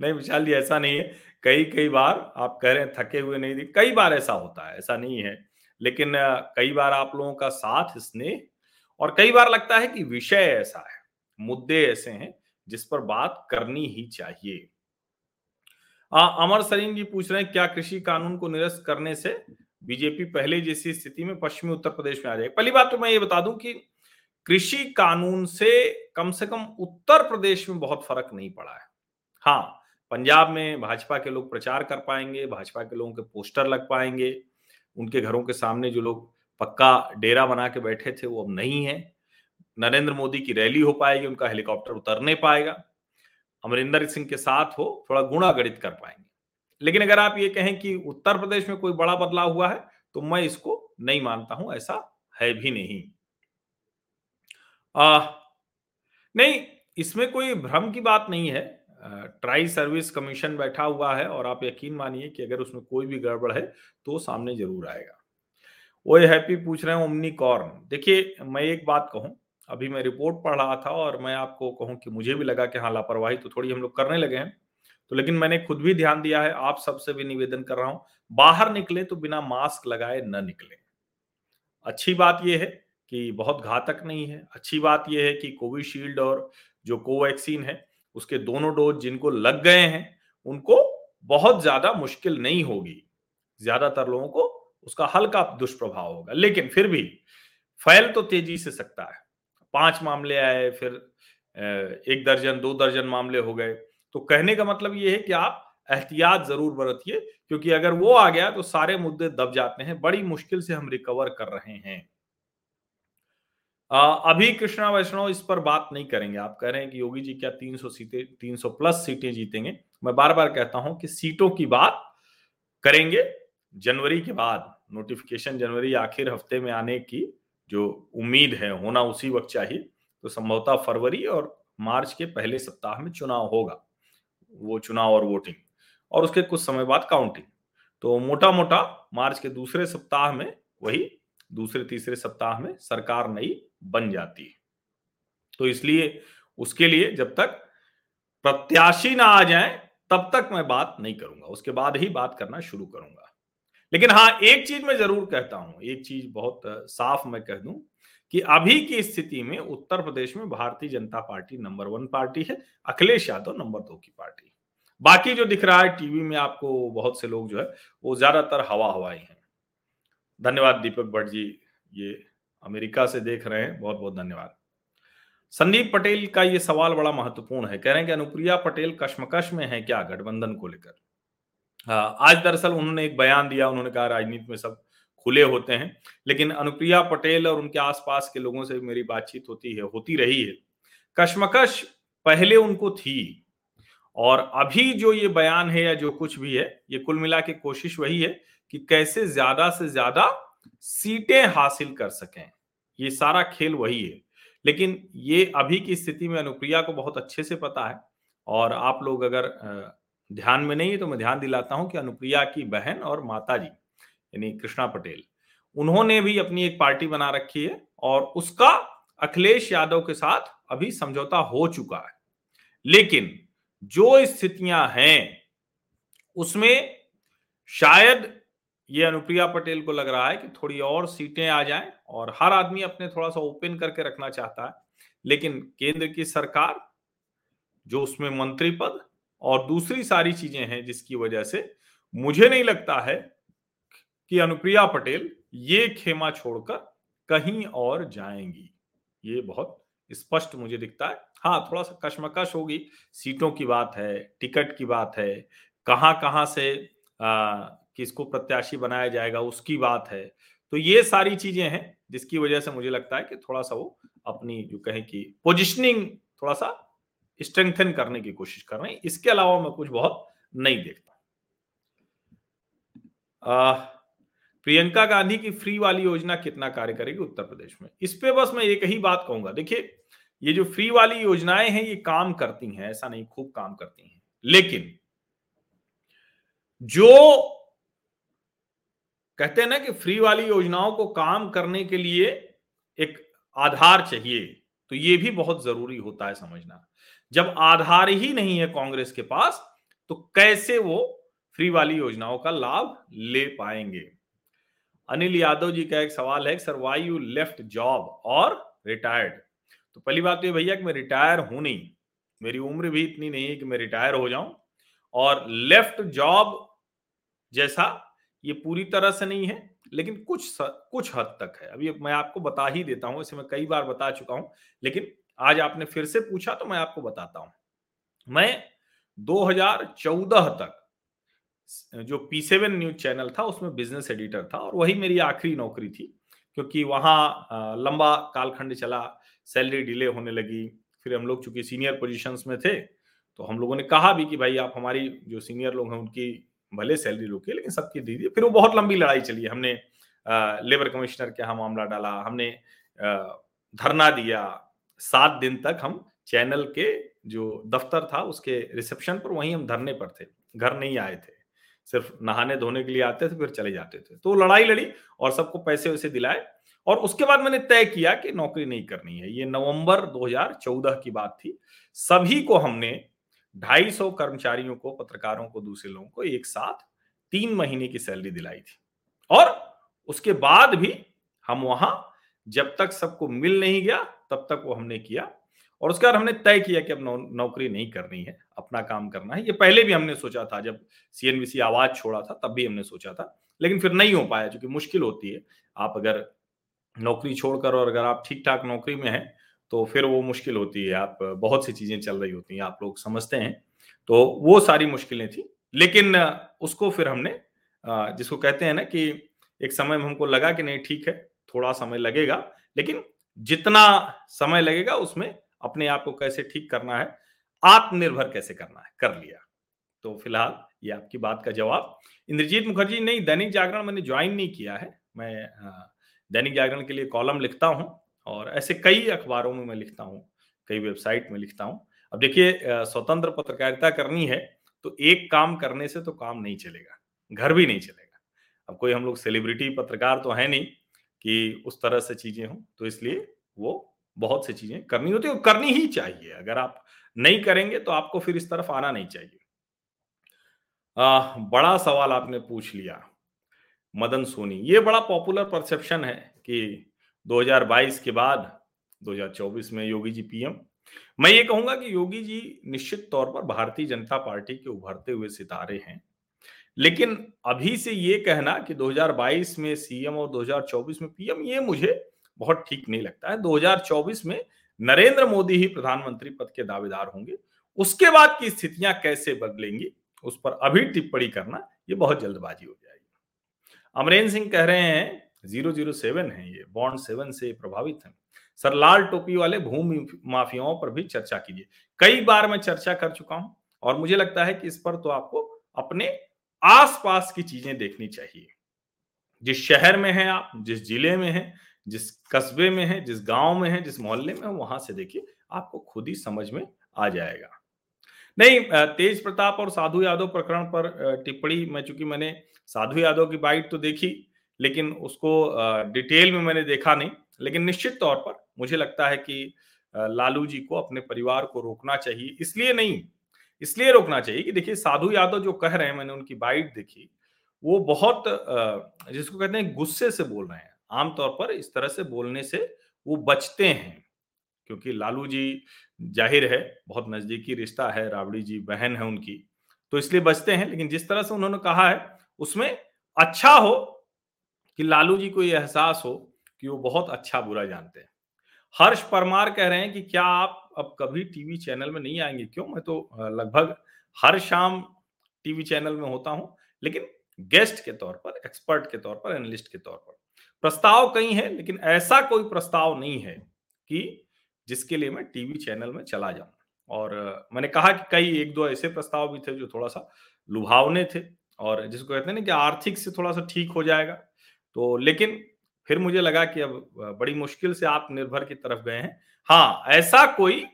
नहीं विशाल जी ऐसा नहीं है। कई कई बार आप कह रहे हैं थके हुए नहीं दिख कई बार ऐसा होता है ऐसा नहीं है लेकिन कई बार आप लोगों का साथ स्नेह और कई बार लगता है कि विषय ऐसा है मुद्दे ऐसे हैं जिस पर बात करनी ही चाहिए। आ, अमर सरीन जी पूछ रहे हैं क्या कृषि कानून को निरस्त करने से बीजेपी पहले जैसी स्थिति में पश्चिमी उत्तर प्रदेश में आ जाएगी? पहली बात तो मैं ये बता दूँ कि कृषि कानून से कम से कम उत्तर प्रदेश में बहुत फ़र्क नहीं पड़ा है। हाँ पंजाब में भाजपा के लोग प्रचार कर पाएँगे भाजपा के लोगों के पोस्टर लग पाएँगे उनके घरों के सामने जो लोग पक्का डेरा बना के बैठे थे वो अब नहीं है। नरेंद्र मोदी की रैली हो पाएगी उनका हेलीकॉप्टर उतर नहीं पाएगा। अमरिंदर सिंह के साथ हो थोड़ा गुणा गणित कर पाएँगे। लेकिन अगर आप ये कहें कि उत्तर प्रदेश में कोई बड़ा बदलाव हुआ है तो मैं इसको नहीं मानता हूँ ऐसा है भी नहीं। आ, नहीं इसमें कोई भ्रम की बात नहीं है। ट्राई सर्विस कमीशन बैठा हुआ है और आप यकीन मानिए कि अगर उसमें कोई भी गड़बड़ है तो सामने ज़रूर आएगा। वो हैप्पी पूछ रहे हैं ओमनी कॉर्न देखिए, मैं एक बात कहूँ, अभी मैं रिपोर्ट पढ़ रहा था और मैं आपको कहूँ कि मुझे भी लगा कि हाँ लापरवाही तो थोड़ी हम लोग करने लगे हैं। तो लेकिन मैंने खुद भी ध्यान दिया है, आप सबसे भी निवेदन कर रहा हूँ, बाहर निकले तो बिना मास्क लगाए न निकले। अच्छी बात यह है कि बहुत घातक नहीं है। अच्छी बात यह है कि कोविशील्ड और जो कोवैक्सीन है उसके दोनों डोज जिनको लग गए हैं, उनको बहुत ज़्यादा मुश्किल नहीं होगी। ज़्यादातर लोगों को उसका हल्का दुष्प्रभाव होगा। लेकिन फिर भी फैल तो तेज़ी से सकता है। पाँच मामले आए, फिर एक दर्जन, दो दर्जन मामले हो गए। तो कहने का मतलब ये है कि आप एहतियात ज़रूर बरतिए, क्योंकि अगर वो आ गया तो सारे मुद्दे दब जाते हैं, बड़ी मुश्किल से हम रिकवर कर रहे हैं। अभी कृष्णा वैष्णव इस पर बात नहीं करेंगे। आप कह रहे हैं कि योगी जी क्या 300 सीटें 300 प्लस सीटें जीतेंगे। मैं बार बार कहता हूँ कि सीटों की बात करेंगे। जनवरी के बाद नोटिफिकेशन जनवरी आखिर हफ़्ते में आने की जो उम्मीद है, होना उसी वक्त चाहिए। तो संभवतः फरवरी और मार्च के पहले सप्ताह में चुनाव होगा। वो चुनाव और वोटिंग और उसके कुछ समय बाद काउंटिंग तो मोटा मोटा मार्च के दूसरे सप्ताह में वही दूसरे तीसरे सप्ताह में सरकार नई बन जाती है। तो इसलिए उसके लिए जब तक प्रत्याशी ना आ जाए, तब तक मैं बात नहीं करूँगा। उसके बाद ही बात करना शुरू करूँगा। लेकिन हाँ एक चीज़ मैं ज़रूर कहता हूँ, एक चीज़ बहुत साफ़ मैं कह दूँ कि अभी की स्थिति में उत्तर प्रदेश में Bharatiya Janata party number one party है, अखिलेश यादव नंबर दो की पार्टी। बाकी जो दिख रहा है, टीवी में आपको बहुत से लोग जो है, वो ज़्यादातर हवा हवाई हैं। धन्यवाद दीपक भट्ट जी ये अमेरिका से देख रहे हैं बहुत बहुत धन्यवाद। संदीप पटेल का ये सवाल बड़ा महत्वपूर्ण है कह रहे हैं कि अनुप्रिया पटेल कश्मकश में है क्या गठबंधन को लेकर? हाँ, आज दरअसल उन्होंने एक बयान दिया उन्होंने कहा राजनीति में सब खुले होते हैं लेकिन अनुप्रिया पटेल और उनके आसपास के लोगों से मेरी बातचीत होती है होती रही है। कश्मकश पहले उनको थी और अभी जो ये बयान है या जो कुछ भी है ये कुल मिला के कोशिश वही है कि कैसे ज़्यादा से ज़्यादा सीटें हासिल कर सकें। ये सारा खेल वही है। लेकिन ये अभी की स्थिति में अनुप्रिया को बहुत अच्छे से पता है और आप लोग अगर ध्यान में नहीं है तो मैं ध्यान दिलाता हूँ कि अनुप्रिया की बहन और माता जी यानी कृष्णा पटेल, उन्होंने भी अपनी एक पार्टी बना रखी है और उसका अखिलेश यादव के साथ अभी समझौता हो चुका है। लेकिन जो स्थितियाँ हैं, उसमें शायद ये अनुप्रिया पटेल को लग रहा है कि थोड़ी और सीटें आ जाएँ और हर आदमी अपने थोड़ा सा ओपन करके रखना चाहता है। लेकिन केंद्र की सरकार जो उसमें मंत्री पद और दूसरी सारी चीज़ें हैं जिसकी वजह से मुझे नहीं लगता है कि अनुप्रिया पटेल ये खेमा छोड़कर कहीं और जाएँगी। ये बहुत स्पष्ट मुझे दिखता है। हाँ थोड़ा सा कश्मकश होगी। सीटों की बात है टिकट की बात है कहाँ कहाँ से आ, किसको प्रत्याशी बनाया जाएगा, उसकी बात है। तो ये सारी चीज़ें हैं, जिसकी वजह से मुझे लगता है कि थोड़ा सा वो अपनी जो कहें कि पोजिशनिंग थोड़ा सा स्ट्रेंथन करने की कोशिश कर रहे हैं। इसके अलावा मैं कुछ बहुत नहीं देखता। प्रियंका गांधी की फ्री वाली योजना कितना कार्य करेगी उत्तर प्रदेश में? इस पे बस मैं एक ही बात कहूँगा। देखिए, ये जो फ्री वाली योजनाएँ हैं, ये काम करती हैं, ऐसा नहीं, खूब काम करती हैं। लेकिन, जो कहते हैं ना कि फ्री वाली योजनाओं को काम करने के लिए एक आधार चाहिए। तो ये भी बहुत ज़रूरी होता है समझना। जब आधार ही नहीं है कांग्रेस के पास तो कैसे वो फ्री वाली योजनाओं का लाभ ले पाएँगे? अनिल यादव जी का एक सवाल है sir why you left job और रिटायर्ड तो पहली बात तो ये भैया कि मैं रिटायर हूँ नहीं। मेरी उम्र भी इतनी नहीं है कि मैं रिटायर हो जाऊँ। और लेफ़्ट जॉब जैसा ये पूरी तरह से नहीं है लेकिन कुछ स, कुछ हद तक है। अभी मैं आपको बता ही देता हूँ इसे मैं कई बार बता चुका हूँ लेकिन आज आपने फिर से पूछा तो मैं आपको बताता हूँ। मैं 2014 तक जो पी सेवन न्यूज़ चैनल था उसमें बिज़नेस एडिटर था और वही मेरी आखिरी नौकरी थी क्योंकि वहाँ लंबा कालखंड चला सैलरी डिले होने लगी फिर हम लोग चूँकि सीनियर पोजीशंस में थे तो हम लोगों ने कहा भी कि भाई आप हमारी जो सीनियर लोग हैं उनकी भले सैलरी रोकी, लेकिन सबकी दी फिर वो बहुत लंबी लड़ाई चली। हमने लेबर कमिश्नर के यहाँ मामला डाला, हमने धरना दिया। सात दिन तक हम चैनल के जो दफ्तर था, उसके रिसेप्शन पर वहीं हम धरने पर थे। घर नहीं आए थे। सिर्फ़ नहाने धोने के लिए आते थे, फिर चले जाते थे। तो लड़ाई लड़ी और सबको पैसे वैसे दिलाए। और उसके बाद मैंने तय किया कि नौकरी नहीं करनी है। ये नवंबर 2014 की बात थी। सभी को हमने 250 कर्मचारियों को पत्रकारों को दूसरे लोगों को एक साथ तीन महीने की सैलरी दिलाई थी। और उसके बाद भी हम वहाँ जब तक सबको मिल नहीं गया तब तक वो हमने किया। और उसके बाद हमने तय किया कि अब नौ, नौकरी नहीं करनी है अपना काम करना है। ये पहले भी हमने सोचा था जब सीएनबीसी आवाज़ छोड़ा था तब भी हमने सोचा था। लेकिन फिर नहीं हो पाया क्योंकि मुश्किल होती है। आप अगर नौकरी छोड़कर और अगर आप ठीक ठाक नौकरी में हैं तो फिर वो मुश्किल होती है, आप बहुत सी चीज़ें चल रही होती हैं, आप लोग समझते हैं। तो वो सारी मुश्किलें थी, लेकिन उसको फिर हमने जिसको कहते हैं ना कि एक समय में हमको लगा कि नहीं, ठीक है, थोड़ा समय लगेगा, लेकिन जितना समय लगेगा उसमें अपने आप को कैसे ठीक करना है, आत्मनिर्भर कैसे करना है, कर लिया। तो फ़िलहाल ये आपकी बात का जवाब। इंद्रजीत मुखर्जी, नहीं, दैनिक जागरण मैंने ज्वाइन नहीं किया है। मैं दैनिक जागरण के लिए कॉलम लिखता हूँ। और ऐसे कई अखबारों में मैं लिखता हूँ कई वेबसाइट में लिखता हूँ। अब देखिए स्वतंत्र पत्रकारिता करनी है तो एक काम करने से तो काम नहीं चलेगा घर भी नहीं चलेगा। अब कोई हम लोग सेलिब्रिटी पत्रकार तो है नहीं कि उस तरह से चीज़ें हों तो इसलिए वो बहुत सी चीज़ें करनी होती है और करनी ही चाहिए। अगर आप नहीं करेंगे तो आपको फिर इस तरफ़ आना नहीं चाहिए। आ, बड़ा सवाल आपने पूछ लिया मदन सोनी। ये बड़ा पॉपुलर परसेप्शन है कि 2022 के बाद 2024 में योगी जी पीएम। मैं ये कहूँगा कि योगी जी निश्चित तौर पर भारतीय जनता पार्टी के उभरते हुए सितारे हैं। लेकिन अभी से ये कहना कि 2022 में सीएम और 2024 में पीएम, ये मुझे बहुत ठीक नहीं लगता है। 2024 में नरेंद्र मोदी ही प्रधानमंत्री पद के दावेदार होंगे। उसके बाद की स्थितियाँ कैसे बदलेंगी, उस पर अभी टिप्पणी करना, ये बहुत जल्दबाजी हो जाएगी। अमरेंद्र सिंह कह रहे हैं ज़ीरो ज़ीरो सेवन है ये, बॉन्ड सेवन से प्रभावित है। सर, लाल टोपी वाले भूमि माफियाओं पर भी चर्चा कीजिए। कई बार मैं चर्चा कर चुका हूँ और मुझे लगता है कि इस पर तो आपको अपने आसपास की चीज़ें देखनी चाहिए। जिस शहर में है आप, जिस ज़िले में है, जिस कस्बे में है, जिस गाँव में है, जिस मोहल्ले में है, वहाँ से देखिए आपको खुद ही समझ में आ जाएगा। नहीं तेज प्रताप और साधु यादव प्रकरण पर टिप्पणी, मैं चूँकि मैंने साधु यादव की बाइट तो देखी लेकिन उसको डिटेल में मैंने देखा नहीं, लेकिन निश्चित तौर पर मुझे लगता है कि लालू जी को अपने परिवार को रोकना चाहिए, इसलिए नहीं, इसलिए रोकना चाहिए कि देखिए साधु यादव जो कह रहे हैं, मैंने उनकी बाइट देखी, वो बहुत जिसको कहते हैं गुस्से से बोल रहे हैं। आमतौर पर इस तरह से बोलने से वो बचते हैं, क्योंकि लालू जी ज़ाहिर है, बहुत नजदीकी रिश्ता है, राबड़ी जी बहन है उनकी तो इसलिए बचते हैं, लेकिन जिस तरह से उन्होंने कहा है, उसमें अच्छा हो कि लालू जी को यह एहसास हो कि वो बहुत अच्छा बुरा जानते हैं। हर्ष परमार कह रहे हैं कि क्या आप अब कभी टीवी चैनल में नहीं आएँगे? क्यों? मैं तो लगभग हर शाम टीवी चैनल में होता हूँ, लेकिन गेस्ट के तौर पर, एक्सपर्ट के तौर पर, एनालिस्ट के तौर पर। प्रस्ताव कई है, लेकिन ऐसा कोई प्रस्ताव नहीं है कि जिसके लिए मैं टीवी चैनल में चला जाऊँ। और मैंने कहा कि कई एक दो ऐसे प्रस्ताव भी थे जो थोड़ा सा लुभावने थे, और जिसको कहते हैं ना कि आर्थिक से थोड़ा सा ठीक हो जाएगा। तो लेकिन फिर मुझे लगा कि अब बड़ी मुश्किल से आप निर्भर की तरफ़ गए हैं। हाँ ऐसा कोई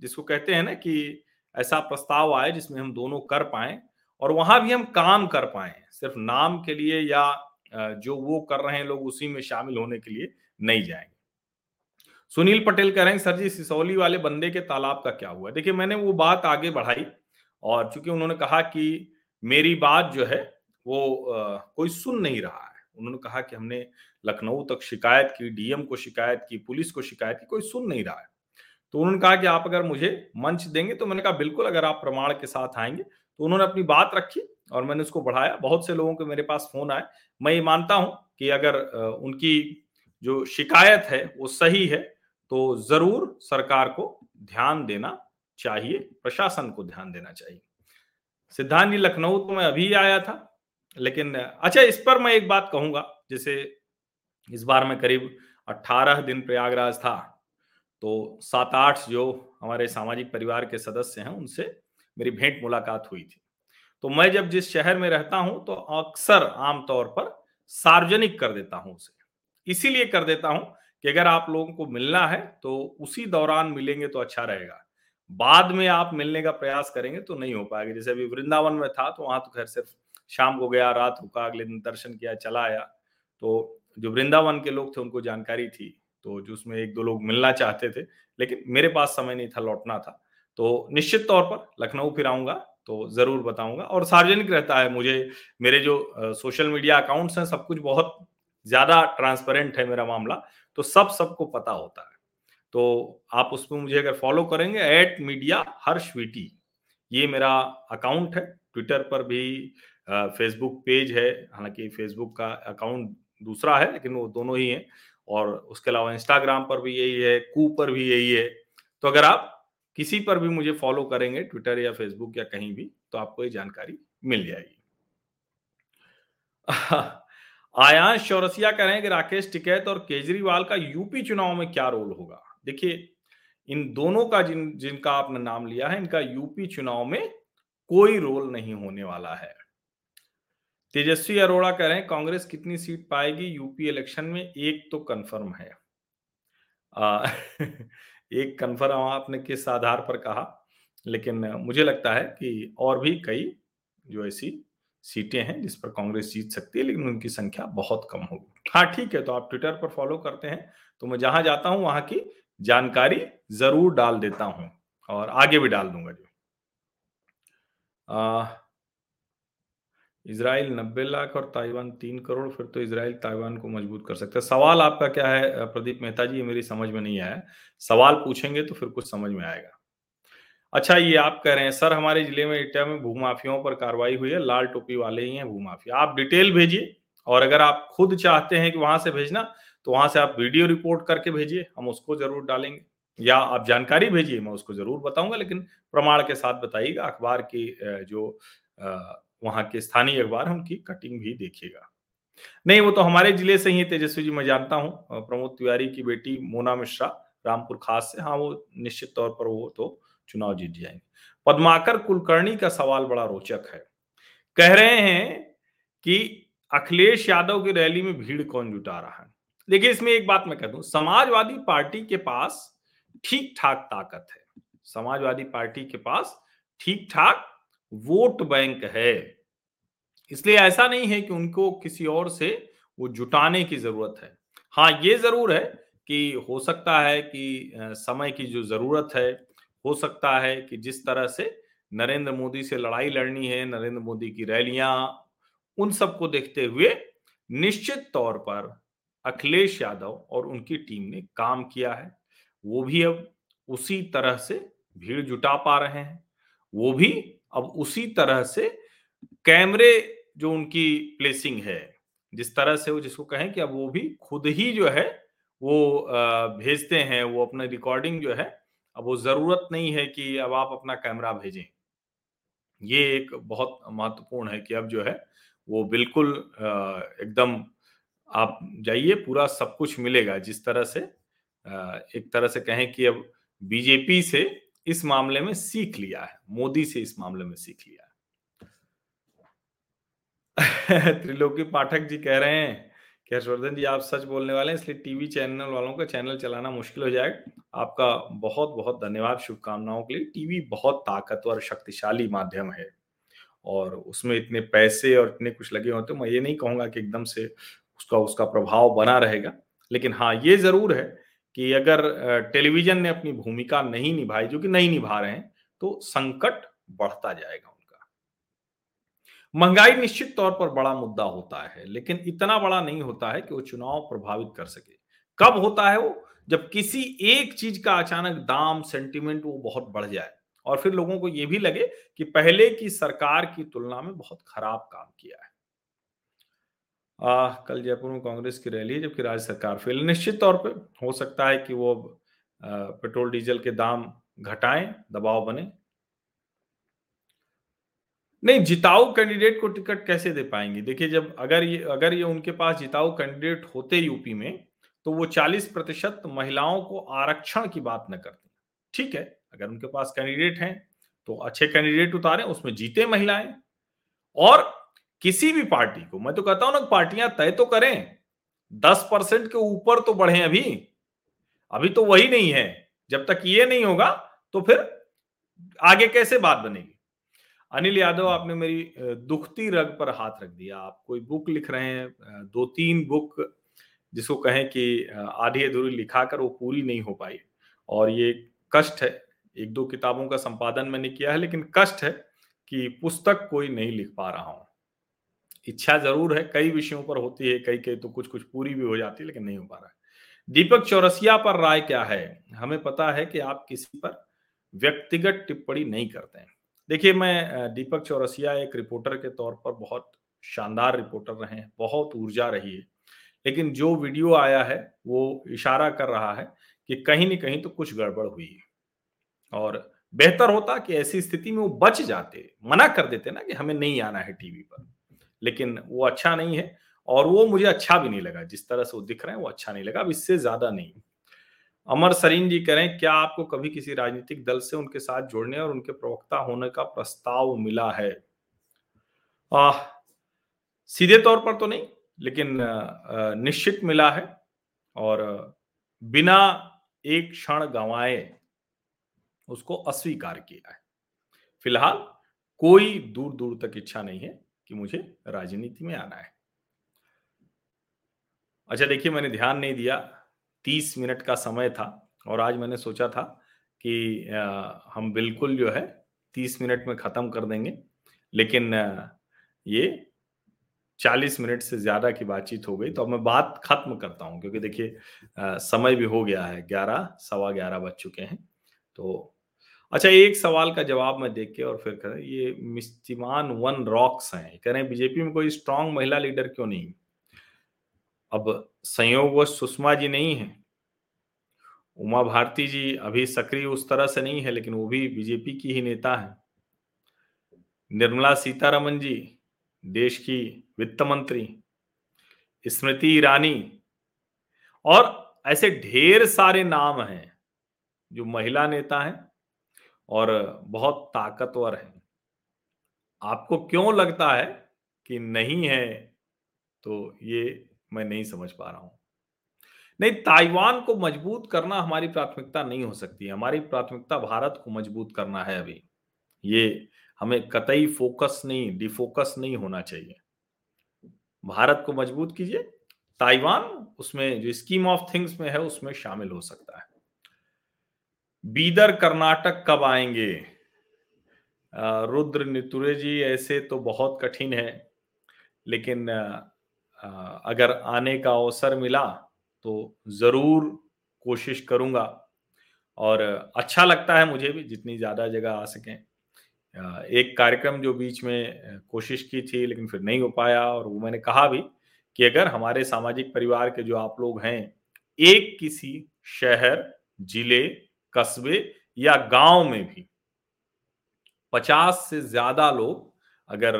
जिसको कहते हैं ना कि ऐसा प्रस्ताव आए जिसमें हम दोनों कर पाए और वहाँ भी हम काम कर पाए सिर्फ़ नाम के लिए या जो वो कर रहे हैं लोग उसी में शामिल होने के लिए नहीं जाएँगे। सुनील पटेल कह रहे हैं सर जी सिसौली वाले बंदे के तालाब का क्या हुआ? देखिए मैंने वो बात आगे बढ़ाई और चूँकि उन्होंने कहा कि मेरी बात जो है वो आ, कोई सुन नहीं रहा उन्होंने कहा कि हमने लखनऊ तक शिकायत की, डीएम को शिकायत की, पुलिस को शिकायत की, कोई सुन नहीं रहा है। तो उन्होंने कहा कि आप अगर मुझे मंच देंगे तो मैंने कहा, बिल्कुल, अगर आप प्रमाण के साथ आएँगे। तो उन्होंने अपनी बात रखी और मैंने उसको बढ़ाया। बहुत से लोगों के मेरे पास फ़ोन आए। मैं ये मानता हूँ कि अगर उनकी जो शिकायत है वो सही है तो ज़रूर सरकार को ध्यान देना चाहिए, प्रशासन को ध्यान देना चाहिए। सिद्धांत जी, लखनऊ तो मैं अभी आया था। लेकिन अच्छा इस पर मैं एक बात कहूँगा, जैसे इस बार मैं करीब 18 दिन प्रयागराज था तो सात आठ जो हमारे सामाजिक परिवार के सदस्य हैं, उनसे मेरी भेंट मुलाकात हुई थी। तो मैं जब जिस शहर में रहता हूँ तो अक्सर आमतौर पर सार्वजनिक कर देता हूँ उसे। इसीलिए कर देता हूँ कि अगर आप लोगों को मिलना है तो उसी दौरान मिलेंगे तो अच्छा रहेगा। बाद में आप मिलने का प्रयास करेंगे तो नहीं हो पाएगा। जैसे अभी वृंदावन में था तो वहाँ तो खैर सिर्फ़ शाम को गया, रात रुका, अगले दिन दर्शन किया, चला आया। तो जो वृंदावन के लोग थे, उनको जानकारी थी। तो जो उसमें एक दो लोग मिलना चाहते थे, लेकिन मेरे पास समय नहीं था, लौटना था। तो निश्चित तौर पर लखनऊ फिर आऊँगा तो ज़रूर बताऊँगा। और सार्वजनिक रहता है, मुझे, मेरे जो सोशल मीडिया अकाउंट्स हैं, सब कुछ बहुत ज़्यादा ट्रांसपेरेंट है मेरा मामला तो सब सबको पता होता है। तो आप उसमें मुझे अगर फॉलो करेंगे एट मीडिया हर्ष वीटी ये मेरा अकाउंट है। ट्विटर पर भी फेसबुक पेज है। हालाँकि फेसबुक का अकाउंट दूसरा है, लेकिन वो दोनों ही है। और उसके अलावा इंस्टाग्राम पर भी यही है कू पर भी यही है। तो अगर आप किसी पर भी मुझे फॉलो करेंगे ट्विटर या फेसबुक या कहीं भी तो आपको ये जानकारी मिल जाएगी। आयांश चौरसिया कह रहे हैं कि राकेश टिकैत और केजरीवाल का यूपी चुनाव में क्या रोल होगा? देखिए, इन दोनों का जिन, जिनका आपने नाम लिया है, इनका यूपी चुनाव में कोई रोल नहीं होने वाला है। तेजस्वी अरोड़ा कह रहे हैं कांग्रेस कितनी सीट पाएगी यूपी इलेक्शन में? एक तो कंफर्म है। आ, एक कंफर्म आपने किस आधार पर कहा लेकिन मुझे लगता है कि और भी कई जो ऐसी सीटें हैं जिस पर कांग्रेस जीत सकती है लेकिन उनकी संख्या बहुत कम होगी। हाँ ठीक है तो आप ट्विटर पर फॉलो करते हैं। तो मैं जहाँ जाता हूँ वहाँ की जानकारी ज़रूर डाल देता हूँ और आगे भी डाल दूँगा जो। इसराइल नब्बे लाख और ताइवान तीन करोड़, फिर तो इसराइल ताइवान को मज़बूत कर सकता है। सवाल आपका क्या है प्रदीप मेहता जी? ये मेरी समझ में नहीं आया। सवाल पूछेंगे तो फिर कुछ समझ में आएगा। अच्छा ये आप कह रहे हैं, सर, हमारे ज़िले में, इटा में भूमाफियों पर कार्रवाई हुई है, लाल टोपी वाले ही हैं भूमाफिया। आप डिटेल भेजिए और अगर आप खुद चाहते हैं कि वहाँ से भेजना तो वहाँ से आप वीडियो रिपोर्ट करके भेजिए, हम उसको ज़रूर डालेंगे। या आप जानकारी भेजिए, मैं उसको ज़रूर बताऊँगा, लेकिन प्रमाण के साथ बताइएगा, अखबार की जो वहाँ के स्थानीय अखबार उनकी कटिंग भी देखिएगा नहीं, वो तो हमारे ज़िले से ही तेजस्वी जी, मैं जानता हूँ। प्रमोद तिवारी की बेटी मोना मिश्रा, रामपुर खास से। हाँ वो निश्चित तौर पर वो तो चुनाव जीत जाएँगे। पद्माकर कुलकर्णी का सवाल बड़ा रोचक है। कह रहे हैं कि अखिलेश यादव की रैली में भीड़ कौन जुटा रहा है? देखिए, इसमें एक बात मैं कह दूँ, समाजवादी पार्टी के पास ठीक ठाक ताकत है। समाजवादी पार्टी के पास ठीक ठाक वोट बैंक है। इसलिए ऐसा नहीं है कि उनको किसी और से वो जुटाने की ज़रूरत है। हाँ ये ज़रूर है कि हो सकता है कि समय की जो ज़रूरत है, हो सकता है कि जिस तरह से नरेंद्र मोदी से लड़ाई लड़नी है, नरेंद्र मोदी की रैलियाँ, उन सबको देखते हुए निश्चित तौर पर अखिलेश यादव और उनकी टीम ने काम किया है। वो भी अब उसी तरह से भीड़ जुटा पा रहे हैं। वो भी अब उसी तरह से कैमरे जो उनकी प्लेसिंग है, जिस तरह से वो जिसको कहें कि अब वो भी खुद ही जो है, वो भेजते हैं, वो अपना रिकॉर्डिंग जो है, अब वो ज़रूरत नहीं है कि अब आप अपना कैमरा भेजें। ये एक बहुत महत्वपूर्ण है कि अब जो है, वो बिल्कुल एकदम आप जाइए, पूरा सब कुछ मिलेगा। जिस तरह से एक तरह से कहें कि अब बीजेपी से इस मामले में सीख लिया है, मोदी से इस मामले में सीख लिया है। त्रिलोकी पाठक जी कह रहे हैं कि, हर्षवर्धन जी, आप सच बोलने वाले हैं, इसलिए टीवी चैनल वालों का चैनल चलाना मुश्किल हो जाएगा आपका बहुत बहुत धन्यवाद शुभकामनाओं के लिए। टीवी बहुत ताकतवर, शक्तिशाली माध्यम है और उसमें इतने पैसे और इतने कुछ लगे होते मैं ये नहीं कहूँगा कि एकदम से उसका उसका प्रभाव बना रहेगा। लेकिन हाँ ये ज़रूर है कि अगर टेलीविज़न ने अपनी भूमिका नहीं निभाई, जो कि नहीं निभा रहे हैं तो संकट बढ़ता जाएगा उनका। महँगाई निश्चित तौर पर बड़ा मुद्दा होता है, लेकिन इतना बड़ा नहीं होता है कि वो चुनाव प्रभावित कर सके। कब होता है वो? जब किसी एक चीज़ का अचानक दाम, सेंटिमेंट वो बहुत बढ़ जाए, और फिर लोगों को ये भी लगे कि पहले की सरकार की तुलना में बहुत खराब काम किया है। आ, कल जयपुर में कांग्रेस की रैली है जबकि राज्य सरकार फेल। निश्चित तौर पे हो सकता है कि वो पेट्रोल डीजल के दाम घटाएँ दबाव बने। नहीं जिताऊ कैंडिडेट को टिकट कैसे दे पाएँगे? देखिए जब अगर ये अगर ये उनके पास जिताऊ कैंडिडेट होते यूपी में तो वो 40 प्रतिशत महिलाओं को आरक्षण की बात न करती। ठीक है अगर उनके पास कैंडिडेट हैं तो अच्छे कैंडिडेट उतारे उसमें जीते महिलाएँ। और किसी भी पार्टी को, मैं तो कहता हूँ ना, पार्टियाँ तय तो करें, दस परसेंट के ऊपर तो बढ़े अभी। अभी तो वही नहीं है, जब तक ये नहीं होगा तो फिर आगे कैसे बात बनेगी? अनिल यादव, आपने मेरी दुखती रग पर हाथ रख दिया। आप कोई बुक लिख रहे हैं दो तीन बुक जिसको कहें कि आधी अधूरी लिखा कर वो पूरी नहीं हो पाई। और ये कष्ट है, एक दो किताबों का संपादन मैंने किया है, लेकिन कष्ट है कि पुस्तक कोई नहीं लिख पा रहा हूँ। इच्छा ज़रूर है, कई विषयों पर होती है, कई कई तो कुछ कुछ पूरी भी हो जाती है, लेकिन नहीं हो पा रहा है। दीपक चौरसिया पर राय क्या है? हमें पता है कि आप किसी पर व्यक्तिगत टिप्पणी नहीं करते हैं। देखिए, मैं दीपक चौरसिया एक रिपोर्टर के तौर पर बहुत शानदार रिपोर्टर रहे हैं, बहुत ऊर्जा रही है। लेकिन जो वीडियो आया है, वो इशारा कर रहा है कि कहीं न कहीं तो कुछ गड़बड़ हुई है। और बेहतर होता कि ऐसी स्थिति में वो बच जाते, मना कर देते ना कि हमें नहीं आना है टीवी पर। लेकिन वो अच्छा नहीं है और वो मुझे अच्छा भी नहीं लगा। जिस तरह से वो दिख रहे हैं वो अच्छा नहीं लगा। अब इससे ज़्यादा नहीं। अमर सरीन जी कह रहे हैं क्या आपको कभी किसी राजनीतिक दल से उनके साथ जुड़ने और उनके प्रवक्ता होने का प्रस्ताव मिला है? आ, सीधे तौर पर तो नहीं लेकिन निश्चित मिला है और बिना एक क्षण गंवाए उसको अस्वीकार किया है। फ़िलहाल कोई दूर दूर तक इच्छा नहीं है। कि मुझे राजनीति में आना है। अच्छा देखिए, मैंने ध्यान नहीं दिया। तीस मिनट का समय था और आज मैंने सोचा था कि हम बिल्कुल जो है तीस मिनट में ख़त्म कर देंगे, लेकिन ये चालीस मिनट से ज़्यादा की बातचीत हो गई। तो अब मैं बात खत्म करता हूँ, क्योंकि देखिए समय भी हो गया है। ग्यारह, सवा ग्यारह बज चुके हैं। तो अच्छा एक सवाल का जवाब मैं देख के और फिर करें। ये मिस्तिमान वन रॉक्स हैं कह रहे हैं बीजेपी में कोई स्ट्रांग महिला लीडर क्यों नहीं? अब संयोग व सुषमा जी नहीं है। उमा भारती जी अभी सक्रिय उस तरह से नहीं है, लेकिन वो भी बीजेपी की ही नेता है। निर्मला सीतारमन जी, देश की वित्त मंत्री। स्मृति ईरानी। और ऐसे ढेर सारे नाम हैं जो महिला नेता हैं। और बहुत ताकतवर है। आपको क्यों लगता है कि नहीं है? तो ये मैं नहीं समझ पा रहा हूँ। नहीं, ताइवान को मज़बूत करना हमारी प्राथमिकता नहीं हो सकती हमारी प्राथमिकता भारत को मज़बूत करना है अभी। ये हमें कतई फोकस नहीं, डिफोकस नहीं होना चाहिए। भारत को मज़बूत कीजिए। ताइवान उसमें जो स्कीम ऑफ़ थिंग्स में है, उसमें शामिल हो सकता है। बीदर कर्नाटक कब आएँगे? रुद्र नितुरे जी, ऐसे तो बहुत कठिन है, लेकिन अगर आने का अवसर मिला तो ज़रूर कोशिश करूँगा। और अच्छा लगता है मुझे भी, जितनी ज़्यादा जगह आ सकें। एक कार्यक्रम जो बीच में कोशिश की थी, लेकिन फिर नहीं हो पाया, और वो मैंने कहा भी कि अगर हमारे सामाजिक परिवार के जो आप लोग हैं, एक किसी शहर, ज़िले कस्बे या गाँव में भी। पचास से ज़्यादा लोग अगर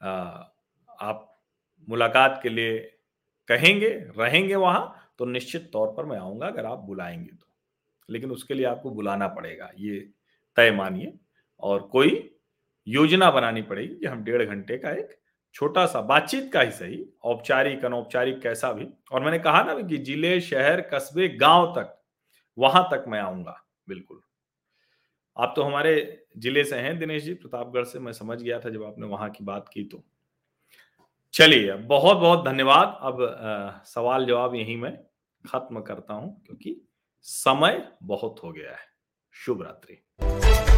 आ, आप मुलाकात के लिए कहेंगे रहेंगे वहाँ तो निश्चित तौर पर मैं आऊँगा अगर आप बुलाएँगे तो। लेकिन उसके लिए आपको बुलाना पड़ेगा ये तय मानिए। और कोई योजना बनानी पड़ेगी कि हम डेढ़ घंटे का एक छोटा सा बातचीत का ही सही औपचारिक अनौपचारिक कैसा भी। और मैंने कहा ना कि ज़िले शहर कस्बे गाँव तक वहाँ तक मैं आऊँगा बिल्कुल। आप तो हमारे ज़िले से हैं दिनेश जी प्रतापगढ़ से मैं समझ गया था जब आपने वहाँ की बात की तो। चलिए बहुत बहुत धन्यवाद। अब आ, सवाल जवाब यही मैं खत्म करता हूँ क्योंकि समय बहुत हो गया है। शुभ रात्रि।